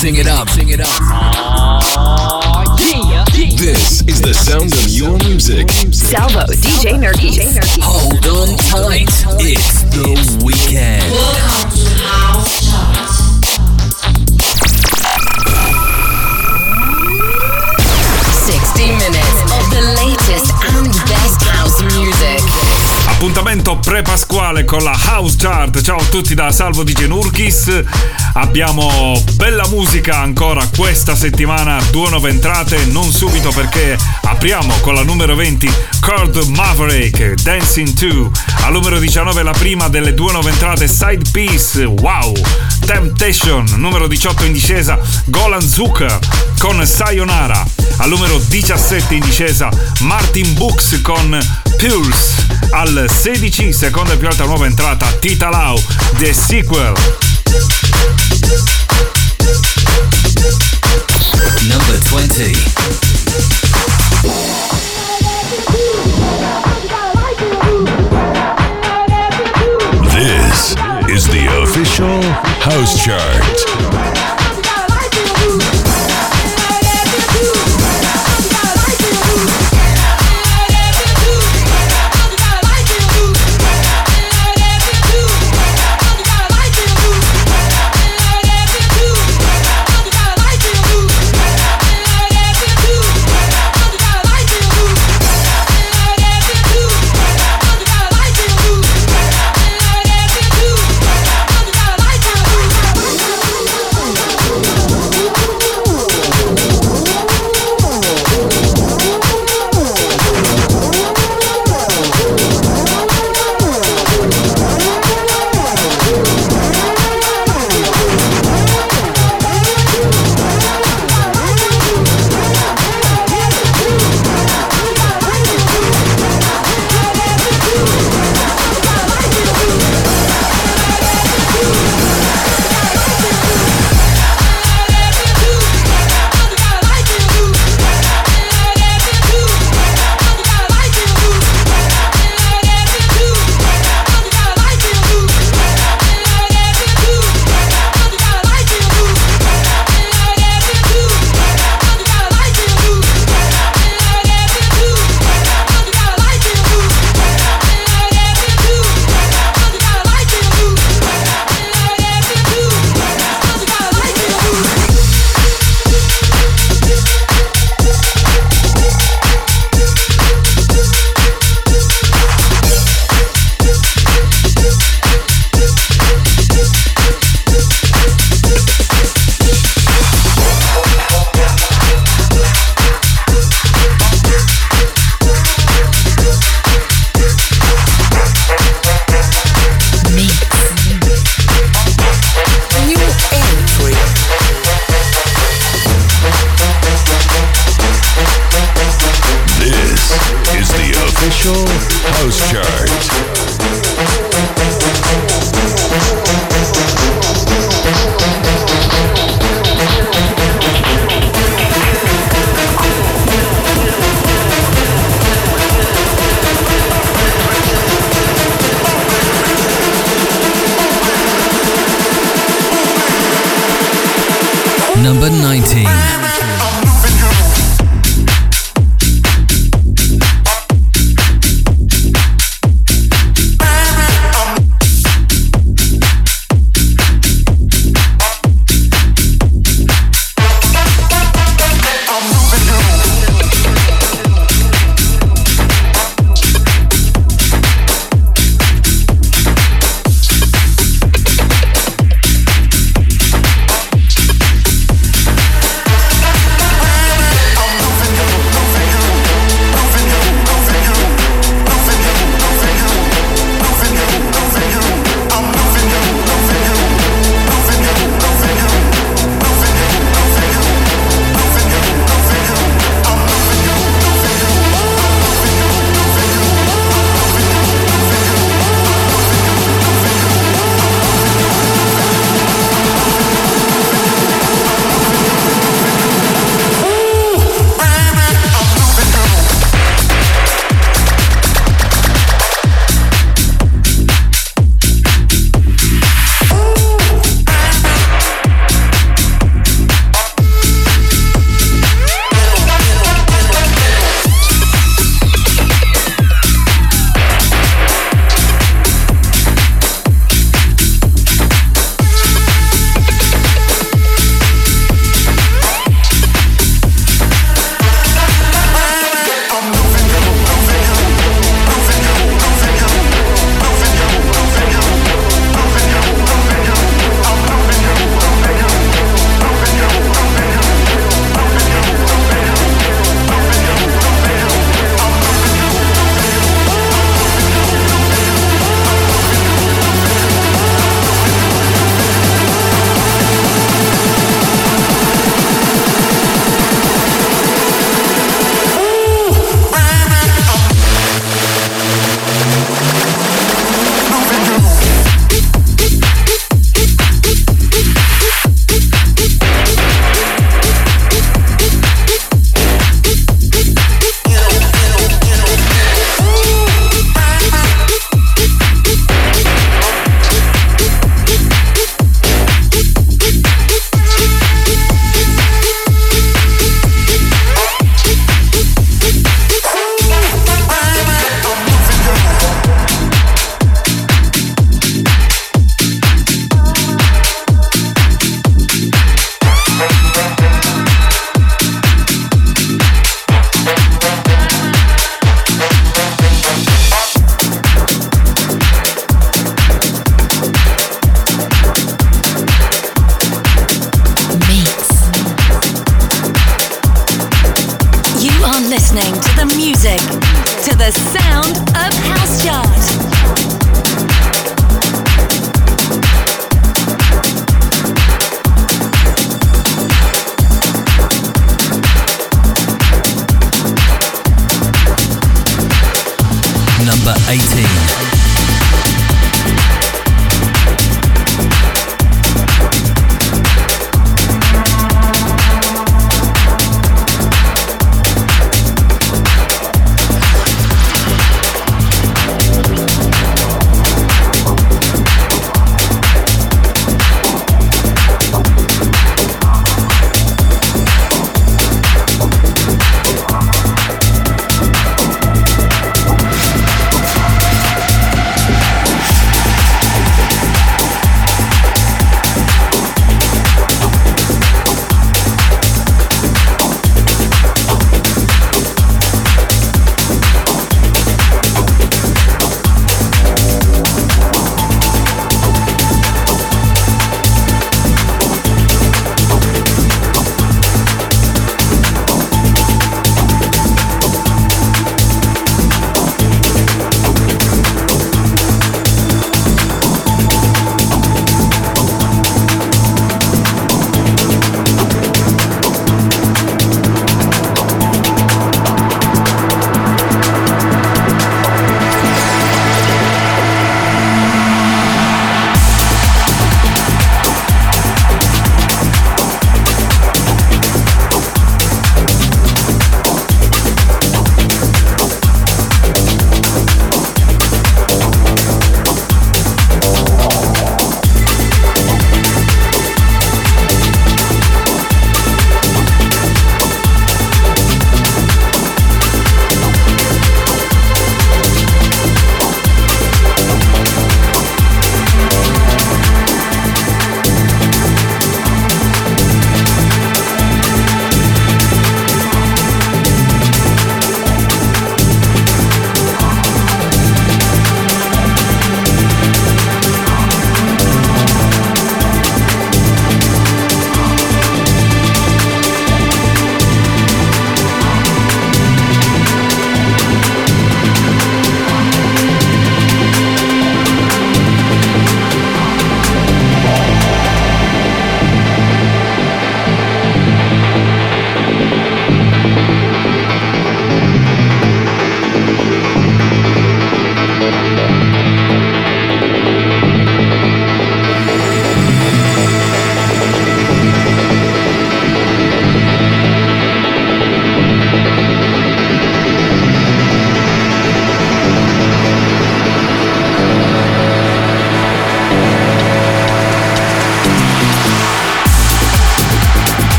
Mixing it up. Mixing it up. yeah. This is the sound of your music. Salvo, DJ Nerky. Hold on tight. It's the weekend. Sixty minutes of the latest and best house music. Appuntamento pre-pasquale con la House Chart. Ciao a tutti da Salvo di Genurkis. Abbiamo bella musica ancora questa settimana, due nuove entrate, non subito perché apriamo con la numero 20 Cord Maverick, Dancing 2. Al numero 19 la prima delle due nuove entrate Side Piece, wow! Temptation, numero 18 in discesa Golan Zucker con Sayonara. Al numero 17 in discesa Martin Books con Pulse. Al 16, seconda e più alta nuova entrata, Tita Lau, The Sequel. Number 20. This is the official house chart.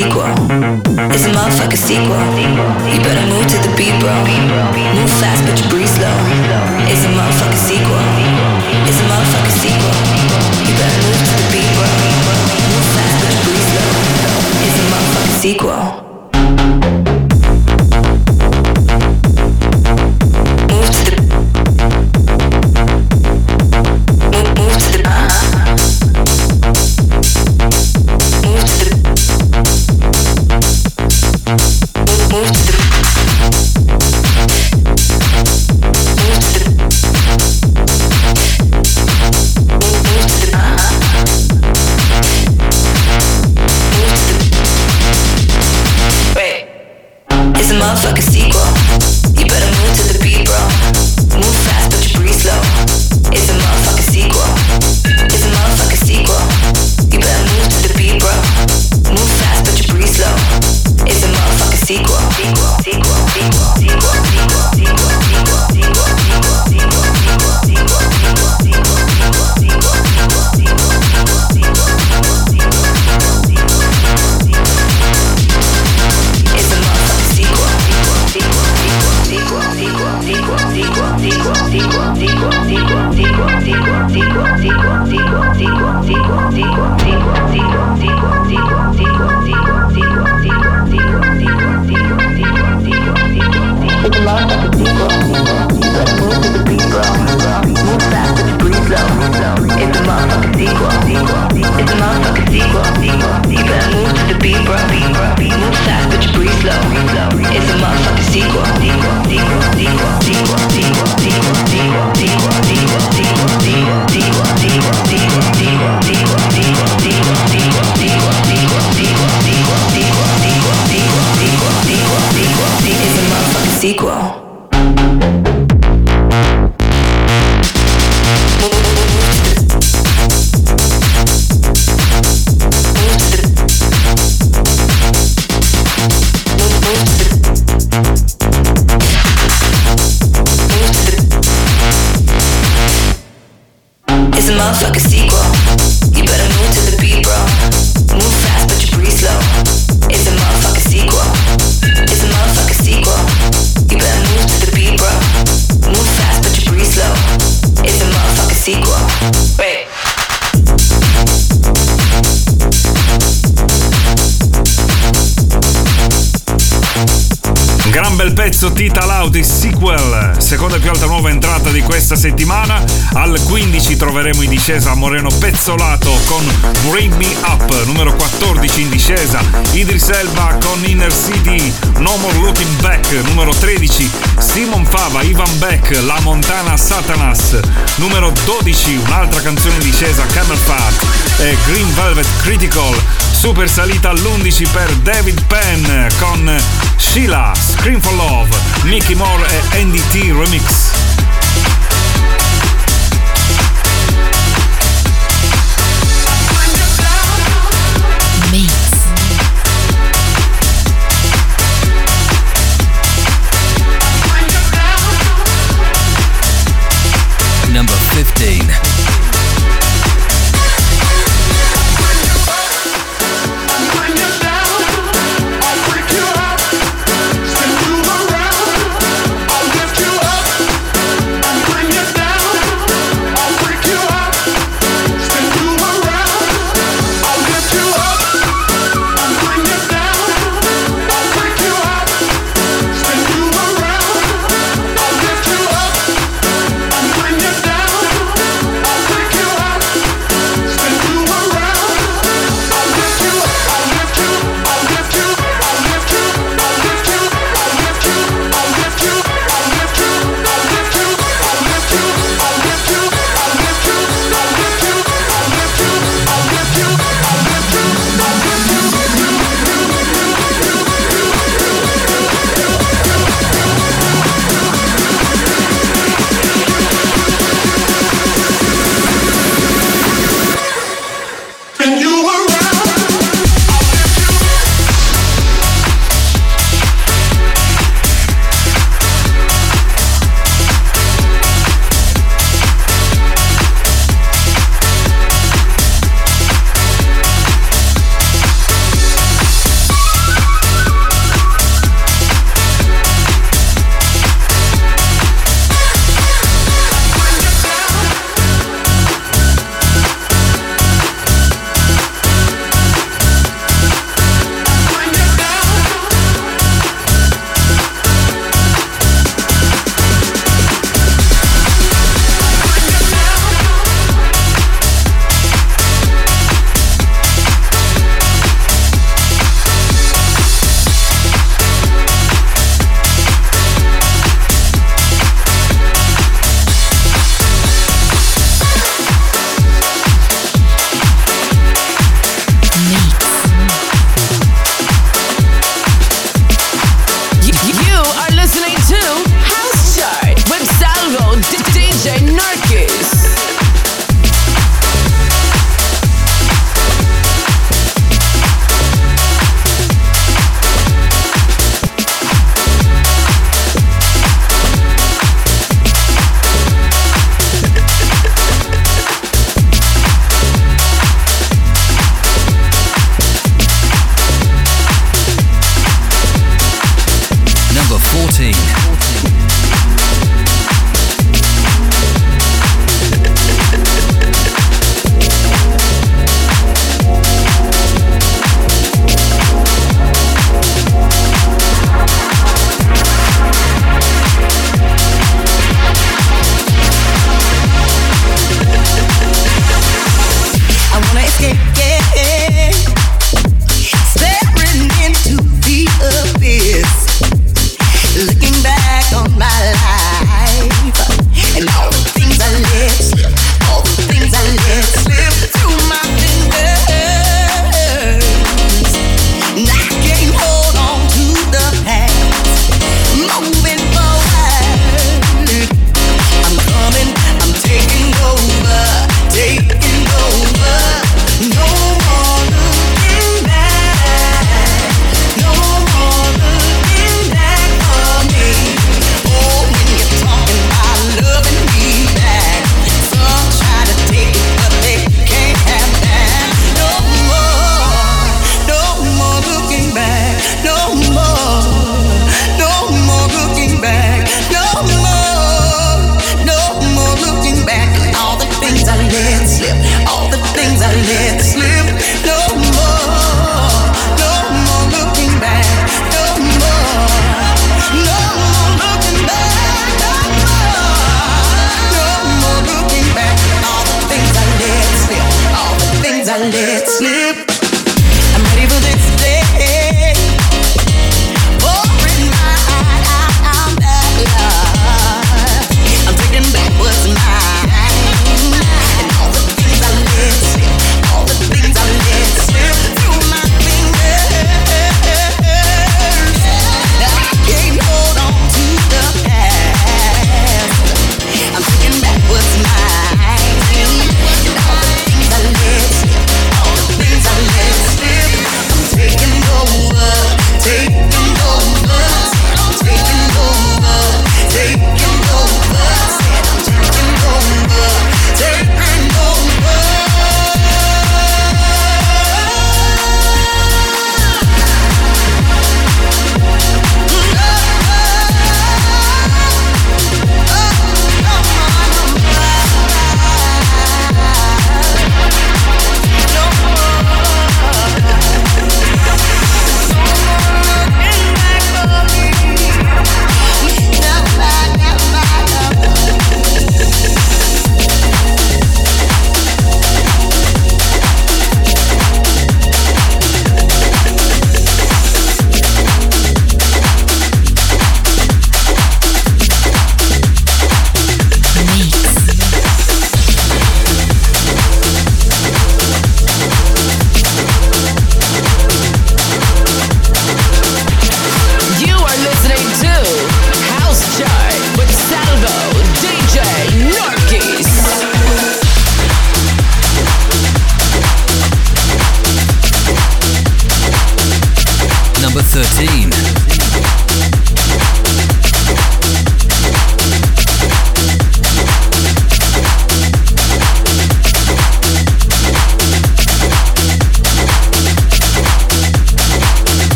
Sequel. It's a motherfucking sequel. You troveremo in discesa Moreno Pezzolato con Bring Me Up, numero 14 in discesa. Idris Elba con Inner City, No More Looking Back, numero 13. Simon Fava, Ivan Beck, La Montana Satanas, numero 12. Un'altra canzone in discesa, Camel Fat e Green Velvet Critical. Super salita all'11 per David Penn con Sheila, Scream for Love, Mickey Moore e NDT Remix.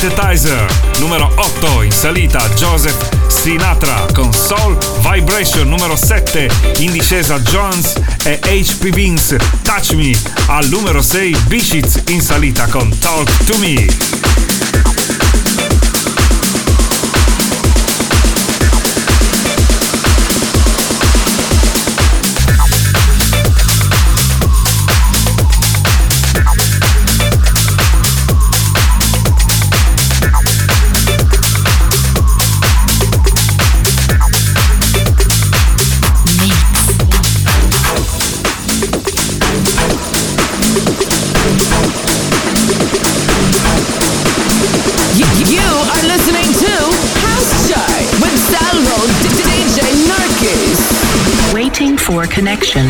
Synthetizer numero 8 in salita Joseph Sinatra con Soul Vibration numero 7 in discesa Jones e HP Vince Touch Me al numero 6 Bishits in salita con Talk to Me. Connection.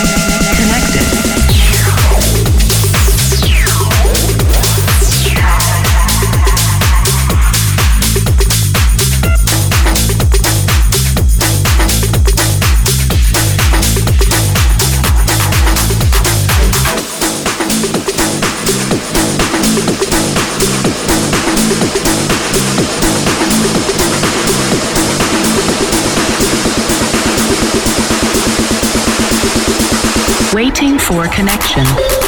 for connection.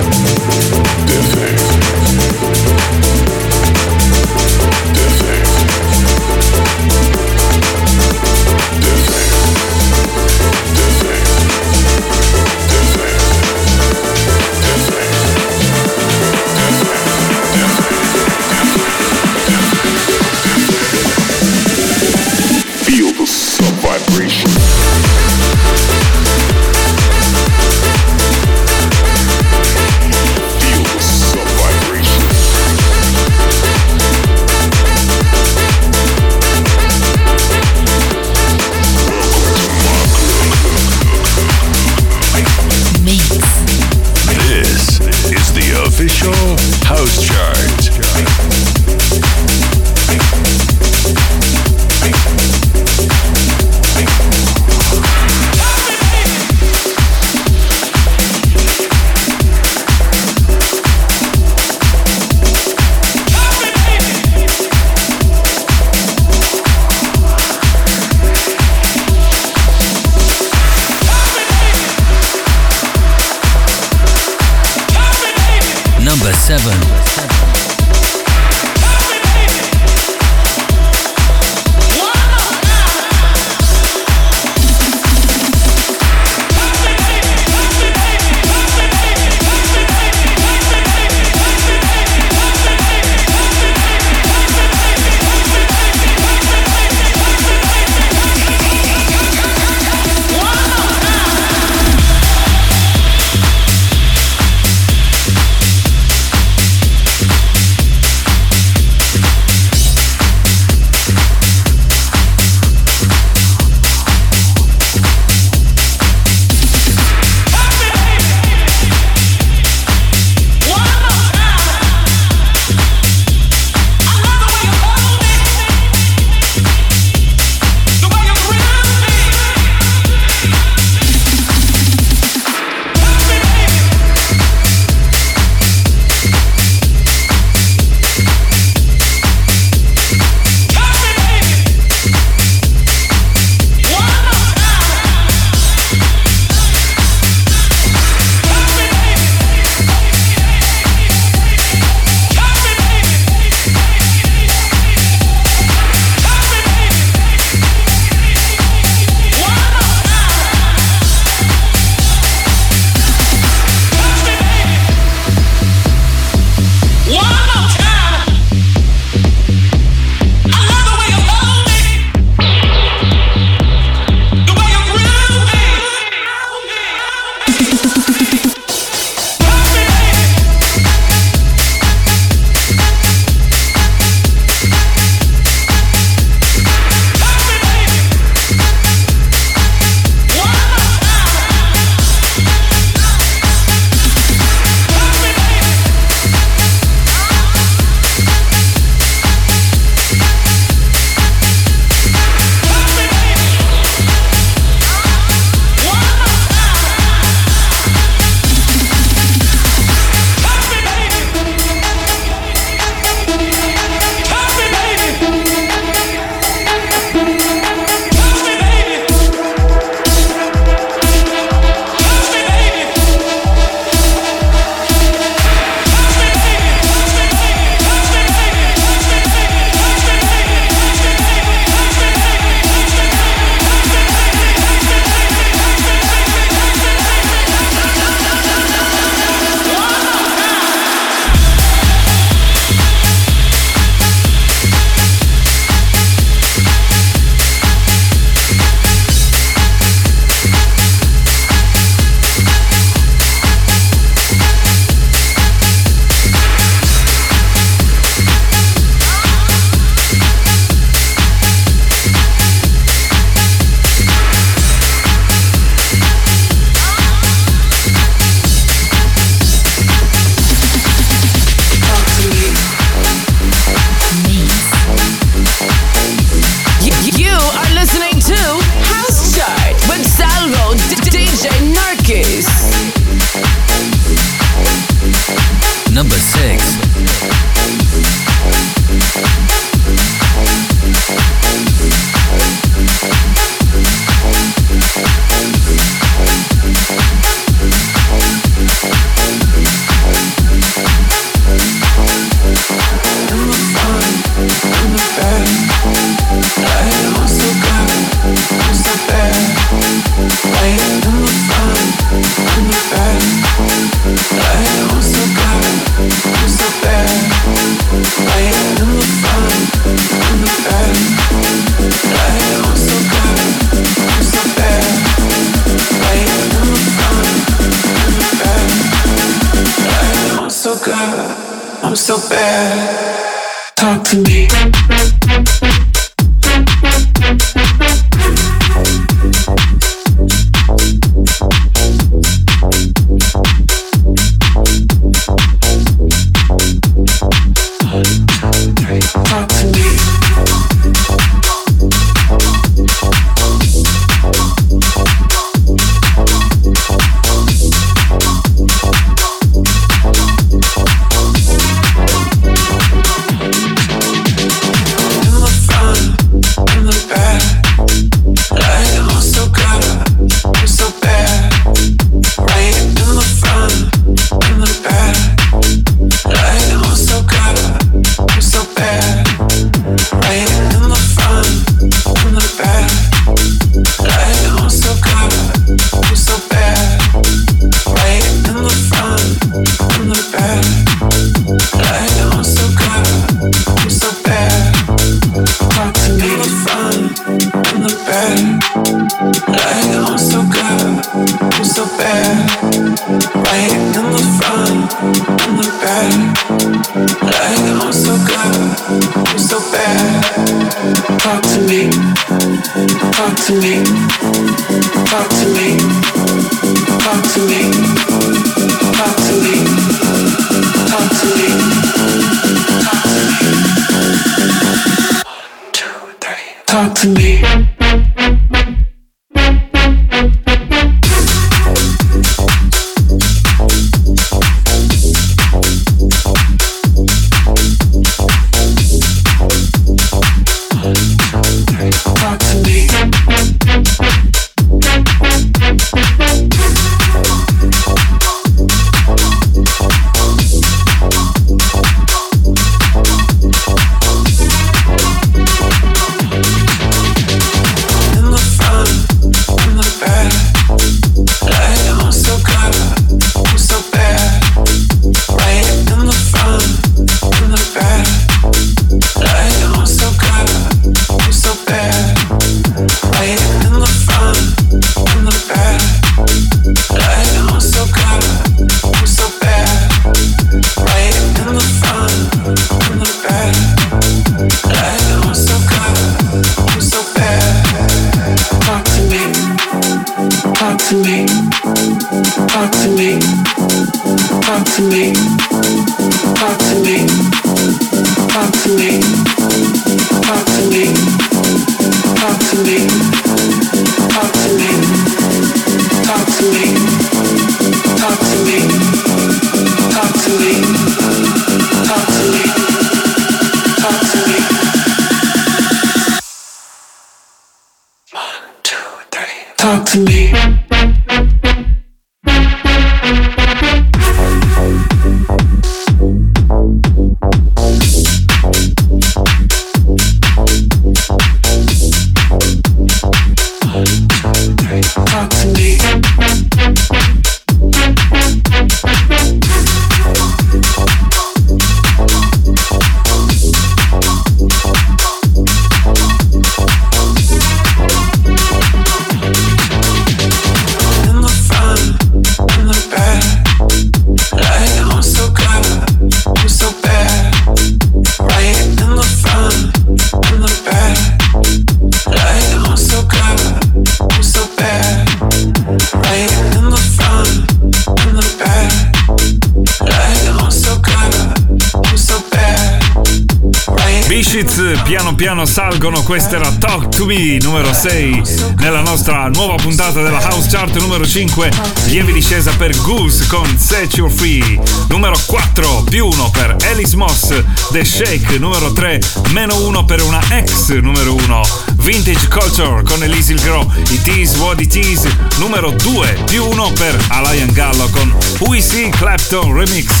questo era Talk to Me numero 6 nella nostra nuova puntata della House Chart numero 5 lieve discesa per Goose con Set Your Free, numero 4 più 1 per Alice Moss, The Shake numero 3, meno 1 per una ex numero 1, Vintage Culture con Elise Il Grow, It Is What It Is numero 2 più 1 per Alain Gallo con We See Clapton Remix.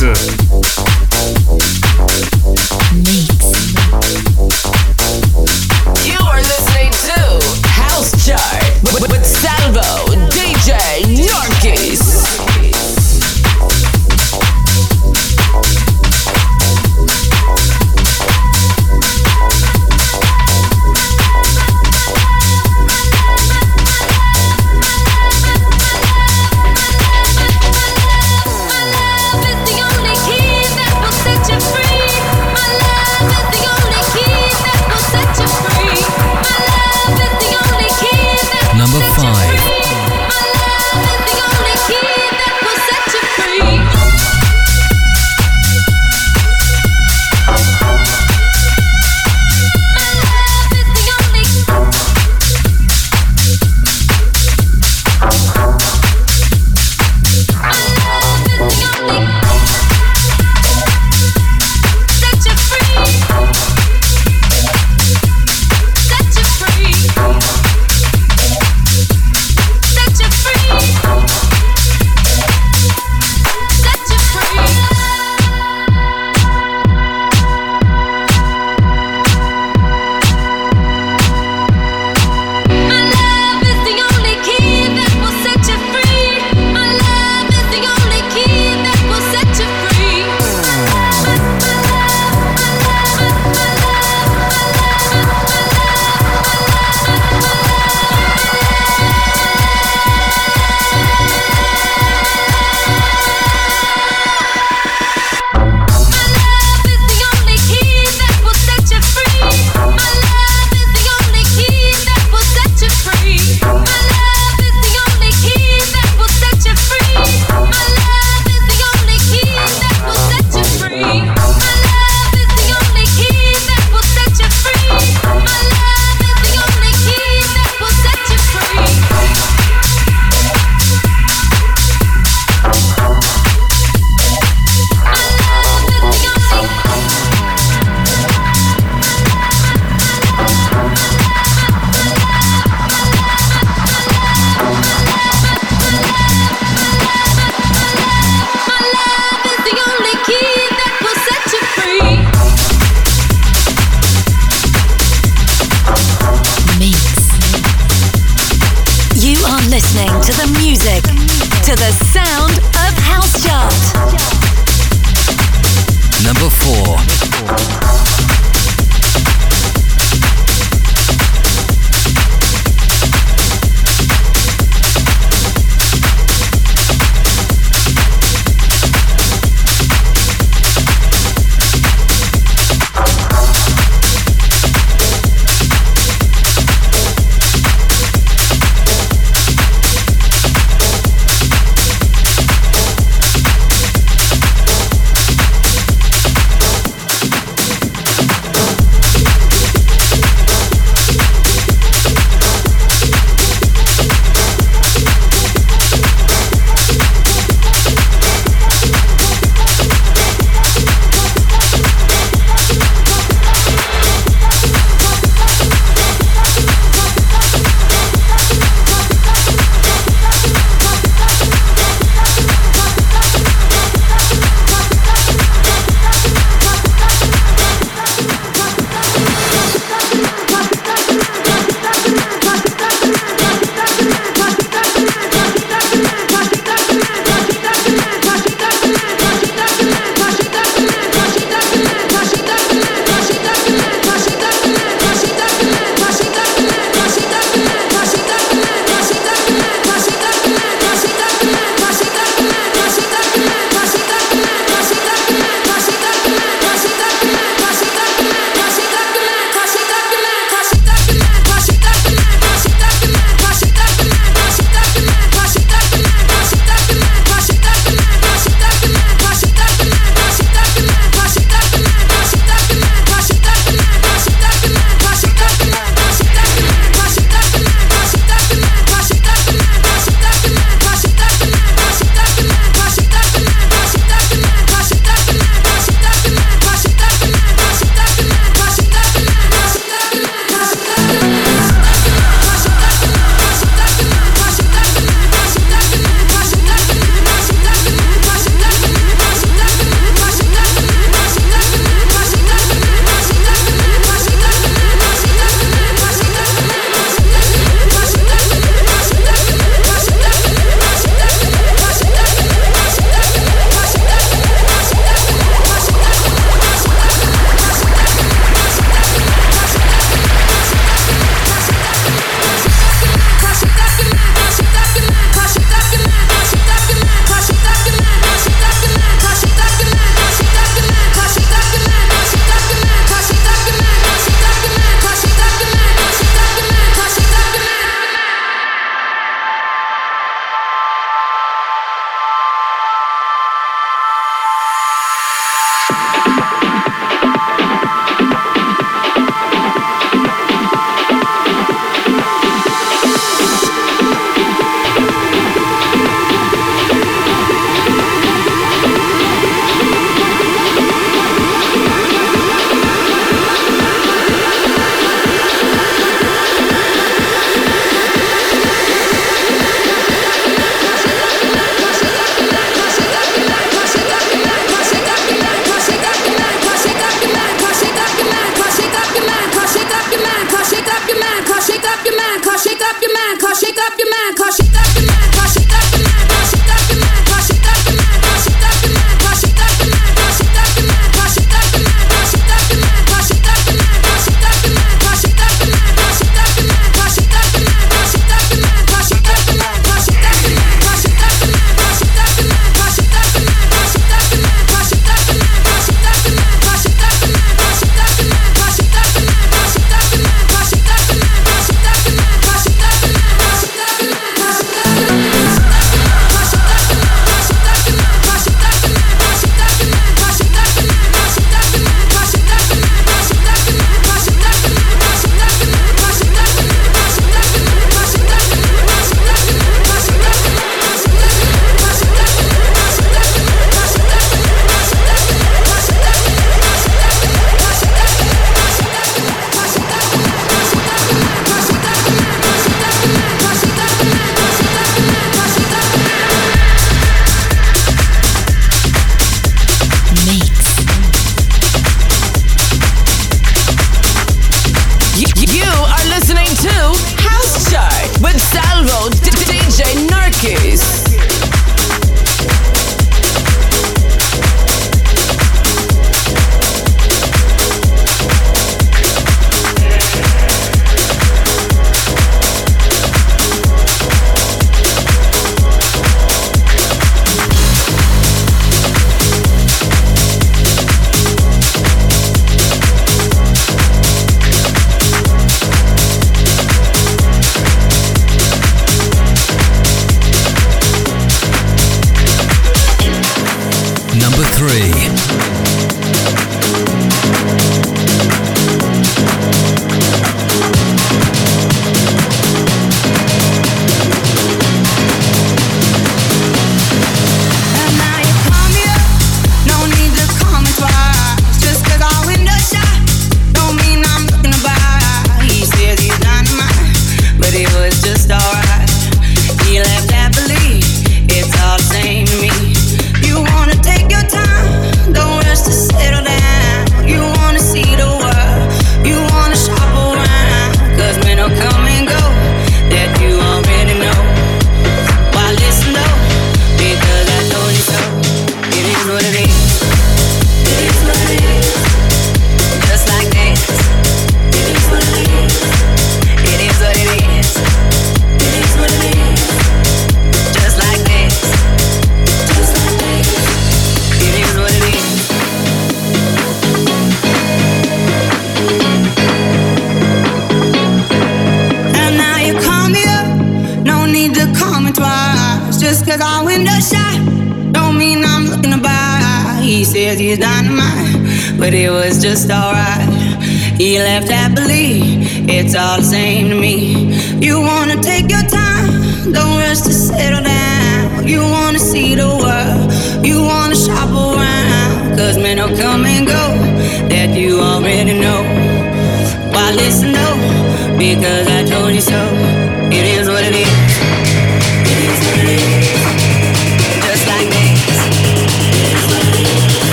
You are listening to House Chart with, Salvo DJ Yorkie.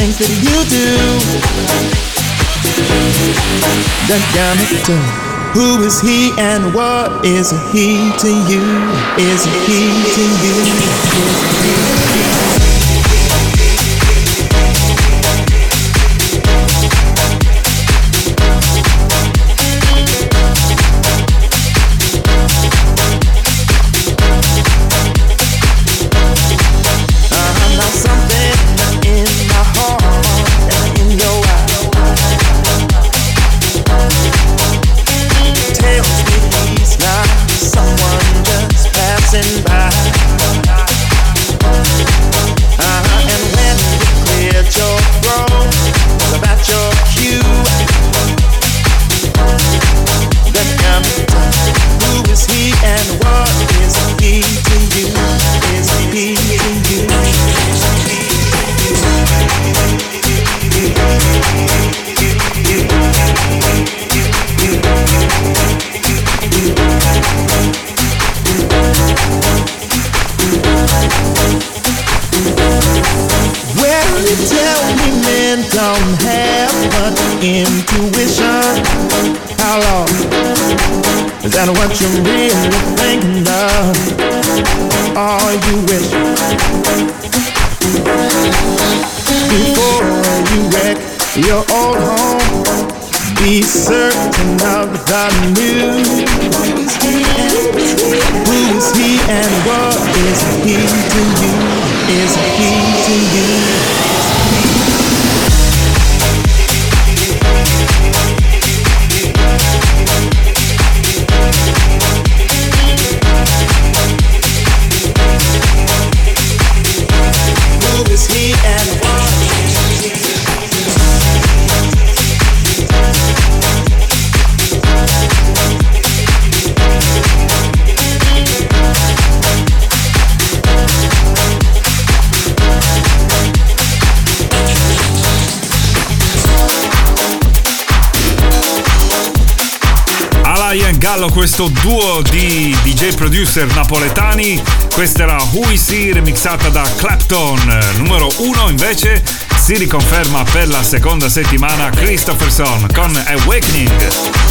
things that you do that got. Who is he and what is he to you? Is he to you? Is he to you? Questo duo di DJ producer napoletani. Questa era Who Is He remixata da Clapton. Numero uno invece si riconferma per la seconda settimana Christopherson con Awakening.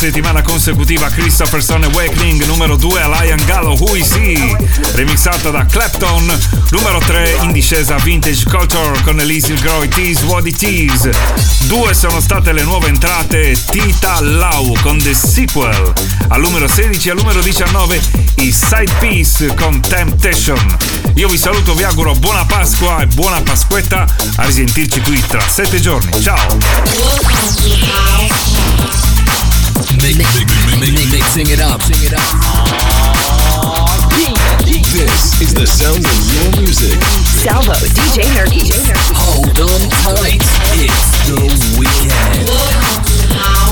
Settimana consecutiva Christopherson Awakening, numero 2 Lion Gallo Is He, remixata da Clapton, numero 3 in discesa Vintage Culture con Elise Is What It Is. Due sono state le nuove entrate Tita Lau con The Sequel, al numero 16 e al numero 19 i Side Piece con Temptation. Io vi saluto, vi auguro buona Pasqua e buona Pasquetta, a risentirci qui tra 7 giorni. Ciao! Mix, mix, mixing it up. This is the sound of your music. Salvo, DJ Nerky. Hold on tight. It's the weekend.